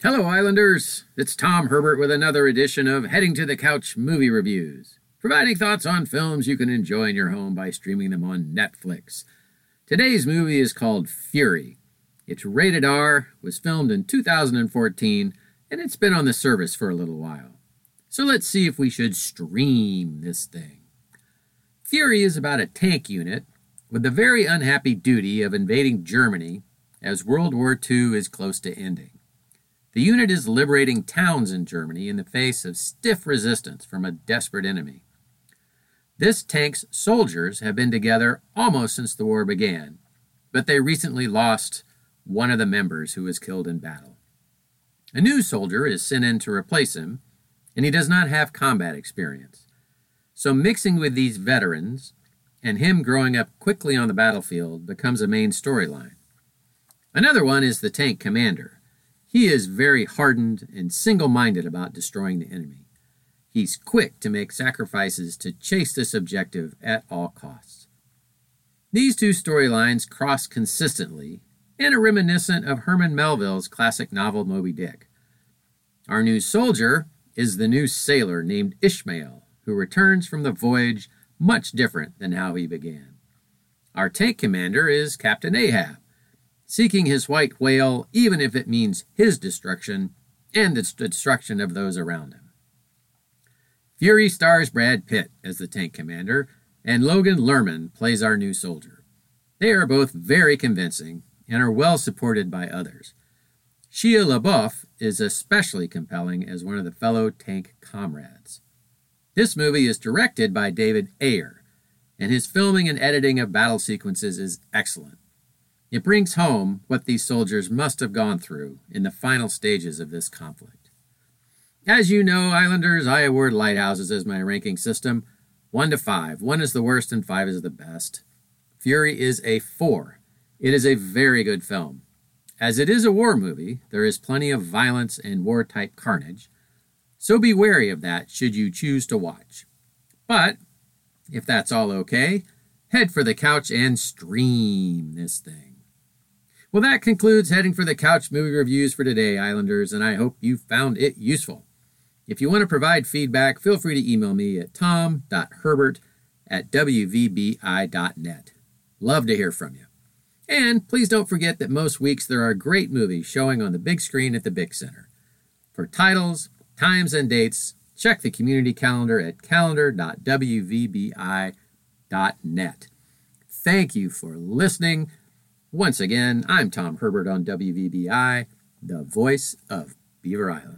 Hello, Islanders. It's Tom Herbert with another edition of Heading to the Couch Movie Reviews, providing thoughts on films you can enjoy in your home by streaming them on Netflix. Today's movie is called Fury. It's rated R, was filmed in 2014, and it's been on the service for a little while. So let's see if we should stream this thing. Fury is about a tank unit with the very unhappy duty of invading Germany as World War II is close to ending. The unit is liberating towns in Germany in the face of stiff resistance from a desperate enemy. This tank's soldiers have been together almost since the war began, but they recently lost one of the members who was killed in battle. A new soldier is sent in to replace him, and he does not have combat experience. So, mixing with these veterans and him growing up quickly on the battlefield becomes a main storyline. Another one is the tank commander. He is very hardened and single minded about destroying the enemy. He's quick to make sacrifices to chase this objective at all costs. These two storylines cross consistently and are reminiscent of Herman Melville's classic novel Moby Dick. Our new soldier is the new sailor named Ishmael, who returns from the voyage much different than how he began. Our tank commander is Captain Ahab, seeking his white whale even if it means his destruction and the destruction of those around him. Fury stars Brad Pitt as the tank commander, and Logan Lerman plays our new soldier. They are both very convincing and are well supported by others. Shia LaBeouf is especially compelling as one of the fellow tank comrades. This movie is directed by David Ayer, and his filming and editing of battle sequences is excellent. It brings home what these soldiers must have gone through in the final stages of this conflict. As you know, Islanders, I award Lighthouses as my ranking system 1 to 5. 1 is the worst and 5 is the best. Fury is a 4. It is a very good film. As it is a war movie, there is plenty of violence and war type carnage, so be wary of that should you choose to watch. But if that's all okay, head for the couch and stream this thing. Well, that concludes Heading for the Couch movie reviews for today, Islanders, and I hope you found it useful. If you want to provide feedback, feel free to email me at tom.herbert at wvbi.net. Love to hear from you. And please don't forget that most weeks there are great movies showing on the big screen at the Big Center. For titles, times, and dates, check the community calendar at calendar.wvbi.net. Thank you for listening. Once again, I'm Tom Herbert on WVBI, the voice of Beaver Island.